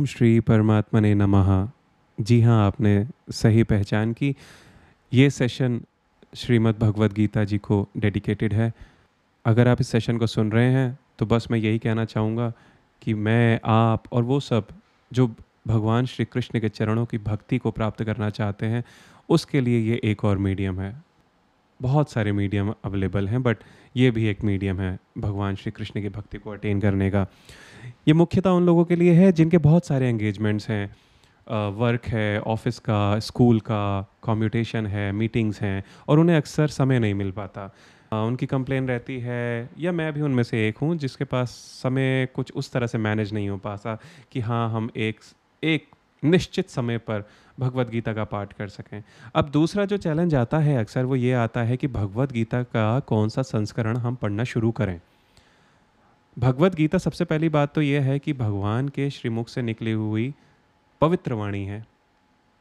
ओम श्री परमात्मा ने नमः। जी हाँ आपने सही पहचान की। ये सेशन श्रीमद् भगवद गीता जी को डेडिकेटेड है। अगर आप इस सेशन को सुन रहे हैं तो बस मैं यही कहना चाहूँगा कि मैं, आप और वो सब जो भगवान श्री कृष्ण के चरणों की भक्ति को प्राप्त करना चाहते हैं, उसके लिए ये एक और मीडियम है। बहुत सारे मीडियम अवेलेबल हैं बट ये भी एक मीडियम है भगवान श्री कृष्ण की भक्ति को अटेन करने का। ये मुख्यतः उन लोगों के लिए है जिनके बहुत सारे एंगेजमेंट्स हैं। वर्क है ऑफ़िस का स्कूल का कम्यूटेशन है मीटिंग्स हैं और उन्हें अक्सर समय नहीं मिल पाता। उनकी कंप्लेन रहती है या मैं भी उनमें से एक हूँ जिसके पास समय कुछ उस तरह से मैनेज नहीं हो पाता कि हाँ हम एक एक निश्चित समय पर भगवत गीता का पाठ कर सकें। अब दूसरा जो चैलेंज आता है अक्सर वो ये आता है कि भगवत गीता का कौन सा संस्करण हम पढ़ना शुरू करें। भगवत गीता सबसे पहली बात तो यह है कि भगवान के श्रीमुख से निकली हुई पवित्र वाणी है।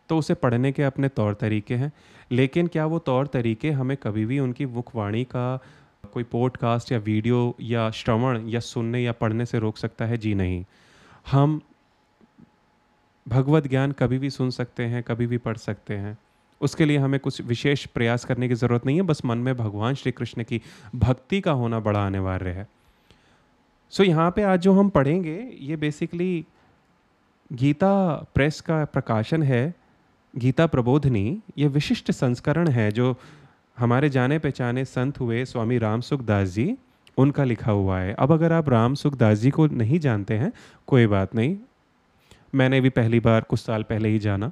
तो उसे पढ़ने के अपने तौर तरीके हैं, लेकिन क्या वो तौर तरीके हमें कभी भी उनकी मुखवाणी का कोई पॉडकास्ट या वीडियो या श्रवण या सुनने या पढ़ने से रोक सकता है? जी नहीं। हम भगवत ज्ञान कभी भी सुन सकते हैं, कभी भी पढ़ सकते हैं। उसके लिए हमें कुछ विशेष प्रयास करने की ज़रूरत नहीं है, बस मन में भगवान श्री कृष्ण की भक्ति का होना बड़ा अनिवार्य है। सो so, यहाँ पे आज जो हम पढ़ेंगे ये बेसिकली गीता प्रेस का प्रकाशन है गीता प्रबोधनी ये विशिष्ट संस्करण है जो हमारे जाने पहचाने संत हुए स्वामी राम सुखदास जी उनका लिखा हुआ है। अब अगर आप राम सुखदास जी को नहीं जानते हैं कोई बात नहीं मैंने भी पहली बार कुछ साल पहले ही जाना।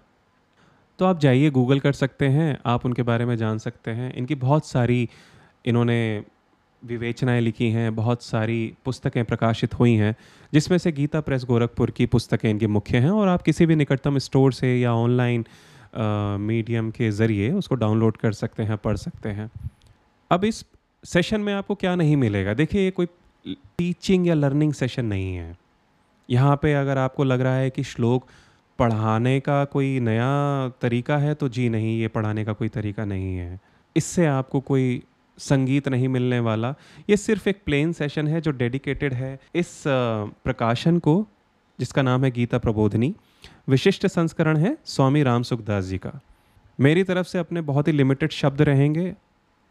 तो आप जाइए गूगल कर सकते हैं आप उनके बारे में जान सकते हैं। इनकी बहुत सारी इन्होंने विवेचनाएँ लिखी हैं, बहुत सारी पुस्तकें प्रकाशित हुई हैं, जिसमें से गीता प्रेस गोरखपुर की पुस्तकें इनकी मुख्य हैं और आप किसी भी निकटतम स्टोर से या ऑनलाइन मीडियम के ज़रिए उसको डाउनलोड कर सकते हैं, पढ़ सकते हैं। अब इस सेशन में आपको क्या नहीं मिलेगा? देखिए, ये कोई टीचिंग या लर्निंग सेशन नहीं है। यहाँ पे अगर आपको लग रहा है कि श्लोक पढ़ाने का कोई नया तरीका है तो जी नहीं, ये पढ़ाने का कोई तरीका नहीं है। इससे आपको कोई संगीत नहीं मिलने वाला। ये सिर्फ़ एक प्लेन सेशन है जो डेडिकेटेड है इस प्रकाशन को, जिसका नाम है गीता प्रबोधनी। विशिष्ट संस्करण है स्वामी राम सुखदास जी का। मेरी तरफ़ से अपने बहुत ही लिमिटेड शब्द रहेंगे।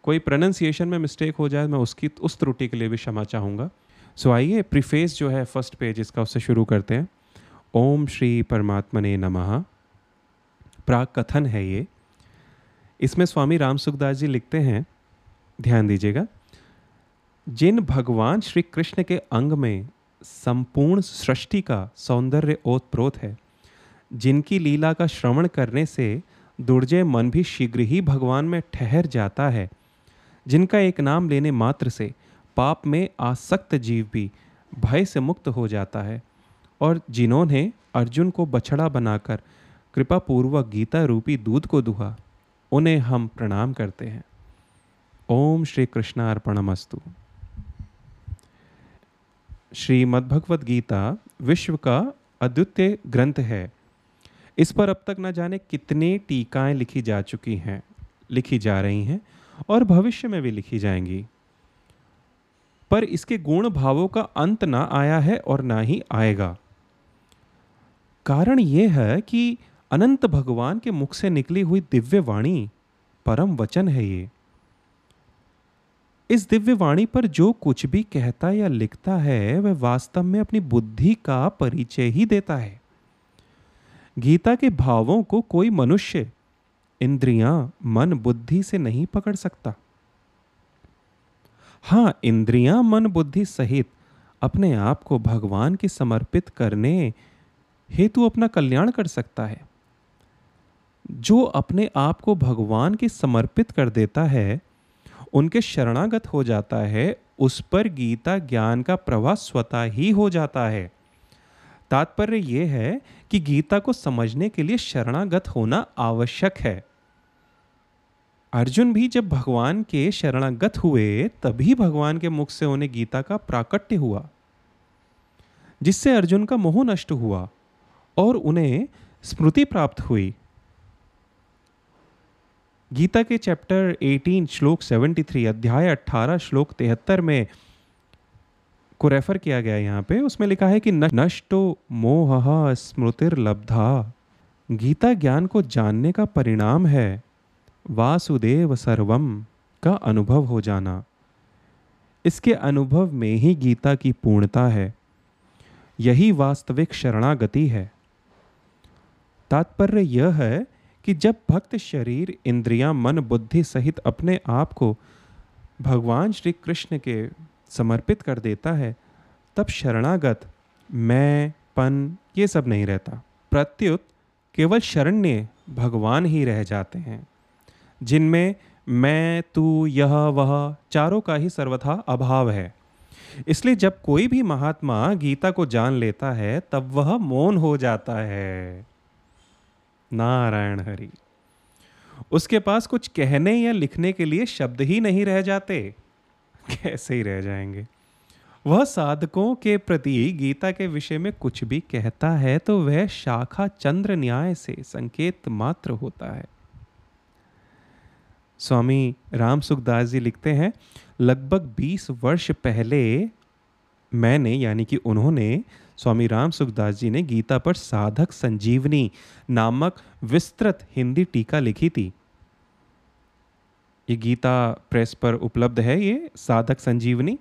कोई प्रोनाउंसिएशन में मिस्टेक हो जाए, मैं उसकी, उस त्रुटि के लिए भी क्षमा चाहूँगा। सो आइए प्रीफेस जो है फ़र्स्ट पेज इसका उससे शुरू करते हैं। ओम श्री परमात्मने नमः। प्राक कथन है ये। इसमें स्वामी राम सुखदास जी लिखते हैं ध्यान दीजिएगा। जिन भगवान श्री कृष्ण के अंग में संपूर्ण सृष्टि का सौंदर्य ओतप्रोत है, जिनकी लीला का श्रवण करने से दुर्जय मन भी शीघ्र ही भगवान में ठहर जाता है, जिनका एक नाम लेने मात्र से पाप में आसक्त जीव भी भय से मुक्त हो जाता है, और जिन्होंने अर्जुन को बछड़ा बनाकर कृपा पूर्वक गीता रूपी दूध को दुहा, उन्हें हम प्रणाम करते हैं। ओम श्री कृष्णार्पणमस्तु श्रीमद्भगवद गीता विश्व का अद्वितीय ग्रंथ है। इस पर अब तक न जाने कितने टीकाएँ लिखी जा चुकी हैं, लिखी जा रही हैं और भविष्य में भी लिखी जाएँगी। पर इसके गुण भावों का अंत ना आया है और ना ही आएगा। कारण यह है कि अनंत भगवान के मुख से निकली हुई दिव्य वाणी परम वचन है ये। इस दिव्य वाणी पर जो कुछ भी कहता या लिखता है, वह वास्तव में अपनी बुद्धि का परिचय ही देता है। गीता के भावों को कोई मनुष्य इंद्रियाँ मन बुद्धि से नहीं पकड़ सकता। हाँ इंद्रियाँ मन बुद्धि सहित अपने आप को भगवान की समर्पित करने हेतु अपना कल्याण कर सकता है। जो अपने आप को भगवान की समर्पित कर देता है उनके शरणागत हो जाता है, उस पर गीता ज्ञान का प्रवाह स्वतः ही हो जाता है। तात्पर्य यह है कि गीता को समझने के लिए शरणागत होना आवश्यक है। अर्जुन भी जब भगवान के शरणागत हुए, तभी भगवान के मुख से उन्हें गीता का प्राकट्य हुआ, जिससे अर्जुन का मोह नष्ट हुआ और उन्हें स्मृति प्राप्त हुई। गीता के चैप्टर 18 श्लोक 73 अध्याय 18 श्लोक 73 में को रेफर किया गया यहाँ पे। उसमें लिखा है कि नष्टो मोह स्मृतिर्लब्धा। गीता ज्ञान को जानने का परिणाम है, वासुदेव सर्वम का अनुभव हो जाना। इसके अनुभव में ही गीता की पूर्णता है। यही वास्तविक शरणागति है। तात्पर्य यह है कि जब भक्त शरीर, इंद्रियाँ, मन, बुद्धि सहित अपने आप को भगवान श्री कृष्ण के समर्पित कर देता है, तब शरणागत, मैं, पन, ये सब नहीं रहता। प्रत्युत केवल शरण्य भगवान ही रह जाते हैं, जिनमें मैं, तू, यह, वह चारों का ही सर्वथा अभाव है। इसलिए जब कोई भी महात्मा गीता को जान लेता है, तब वह मौन हो जाता है। नारायण हरि। उसके पास कुछ कहने या लिखने के लिए शब्द ही नहीं रह जाते। कैसे ही रह जाएँगे। वह साधकों के प्रति गीता के विषय में कुछ भी कहता है तो वह शाखा चंद्र न्याय से संकेत मात्र होता है। स्वामी राम सुखदास जी लिखते हैं, लगभग 20 वर्ष पहले मैंने, यानी कि उन्होंने, स्वामी राम सुखदास जी ने गीता पर साधक संजीवनी नामक विस्तृत हिंदी टीका लिखी थी। ये गीता प्रेस पर उपलब्ध है, ये साधक संजीवनी।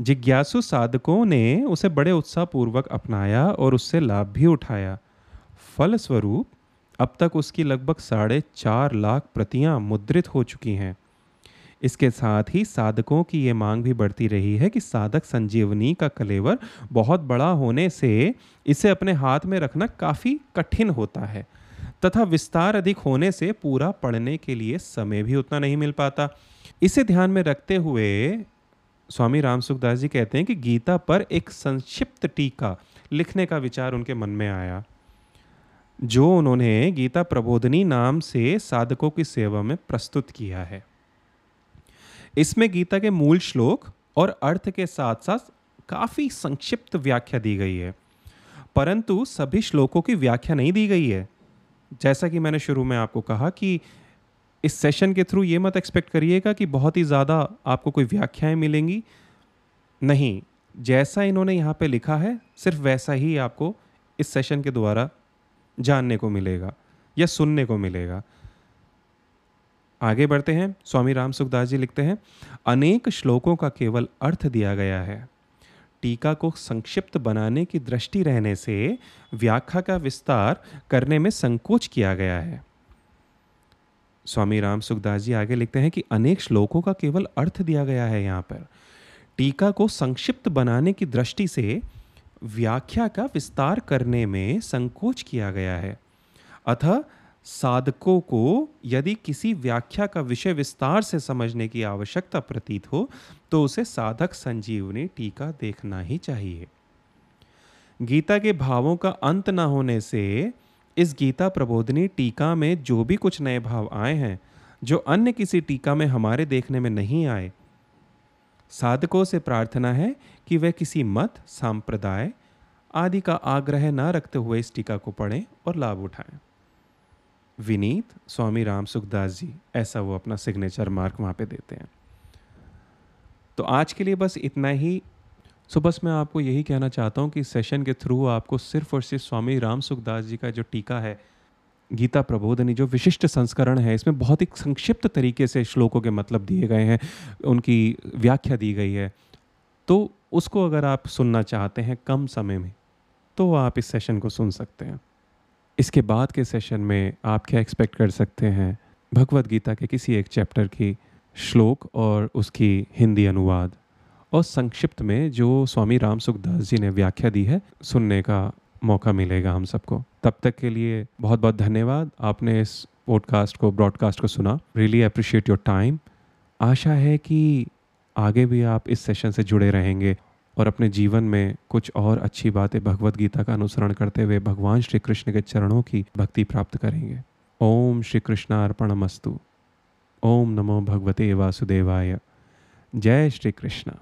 जिज्ञासु साधकों ने उसे बड़े उत्साहपूर्वक अपनाया और उससे लाभ भी उठाया। फलस्वरूप, अब तक उसकी लगभग साढ़े चार लाख प्रतियाँ मुद्रित हो चुकी हैं। इसके साथ ही साधकों की ये मांग भी बढ़ती रही है कि साधक संजीवनी का कलेवर बहुत बड़ा होने से इसे अपने हाथ में रखना काफ़ी कठिन होता है, तथा विस्तार अधिक होने से पूरा पढ़ने के लिए समय भी उतना नहीं मिल पाता। इसे ध्यान में रखते हुए स्वामी राम सुखदास जी कहते हैं कि गीता पर एक संक्षिप्त टीका लिखने का विचार उनके मन में आया, जो उन्होंने गीता प्रबोधनी नाम से साधकों की सेवा में प्रस्तुत किया है। इसमें गीता के मूल श्लोक और अर्थ के साथ साथ काफ़ी संक्षिप्त व्याख्या दी गई है। परंतु सभी श्लोकों की व्याख्या नहीं दी गई है। जैसा कि मैंने शुरू में आपको कहा कि इस सेशन के थ्रू ये मत एक्सपेक्ट करिएगा कि बहुत ही ज़्यादा आपको कोई व्याख्याएँ मिलेंगी। नहीं, जैसा इन्होंने यहाँ पे लिखा है, सिर्फ़ वैसा ही आपको इस सेशन के द्वारा जानने को मिलेगा या सुनने को मिलेगा। आगे बढ़ते हैं। स्वामी राम सुखदास जी लिखते हैं, अनेक श्लोकों का केवल अर्थ दिया गया है। टीका को संक्षिप्त बनाने की दृष्टि रहने से व्याख्या का विस्तार करने में संकोच किया गया है। स्वामी राम सुखदास जी आगे लिखते हैं कि अनेक श्लोकों का केवल अर्थ दिया गया है यहाँ पर। टीका को संक्षिप्त बनाने की दृष्टि से व्याख्या का विस्तार करने में संकोच किया गया है। अतः साधकों को यदि किसी व्याख्या का विषय विस्तार से समझने की आवश्यकता प्रतीत हो तो उसे साधक संजीवनी टीका देखना ही चाहिए। गीता के भावों का अंत न होने से इस गीता प्रबोधनी टीका में जो भी कुछ नए भाव आए हैं, जो अन्य किसी टीका में हमारे देखने में नहीं आए, साधकों से प्रार्थना है कि वे किसी मत, सांप्रदाय आदि का आग्रह न रखते हुए इस टीका को पढ़ें और लाभ उठाएँ। विनीत स्वामी राम सुखदास जी ऐसा वो अपना सिग्नेचर मार्क वहाँ पे देते हैं। तो आज के लिए बस इतना ही। सो बस मैं आपको यही कहना चाहता हूँ कि सेशन के थ्रू आपको सिर्फ़ और सिर्फ़ स्वामी राम सुखदास जी का जो टीका है, गीता प्रबोधनी, जो विशिष्ट संस्करण है, इसमें बहुत ही संक्षिप्त तरीके से श्लोकों के मतलब दिए गए हैं, उनकी व्याख्या दी गई है। तो उसको अगर आप सुनना चाहते हैं कम समय में तो आप इस सेशन को सुन सकते हैं। इसके बाद के सेशन में आप क्या एक्सपेक्ट कर सकते हैं? भगवत गीता के किसी एक चैप्टर की श्लोक और उसकी हिंदी अनुवाद। और संक्षिप्त में जो स्वामी राम सुखदास जी ने व्याख्या दी है, सुनने का मौका मिलेगा हम सबको। तब तक के लिए बहुत बहुत धन्यवाद। आपने इस पॉडकास्ट को ब्रॉडकास्ट को सुना। रियली अप्रिशिएट योर टाइम आशा है कि आगे भी आप इस सेशन से जुड़े रहेंगे। और अपने जीवन में कुछ और अच्छी बातें भगवत गीता का अनुसरण करते हुए भगवान श्री कृष्ण के चरणों की भक्ति प्राप्त करेंगे। ओम श्री कृष्ण मस्तु ओम नमो भगवते वासुदेवाय। जय श्री कृष्ण।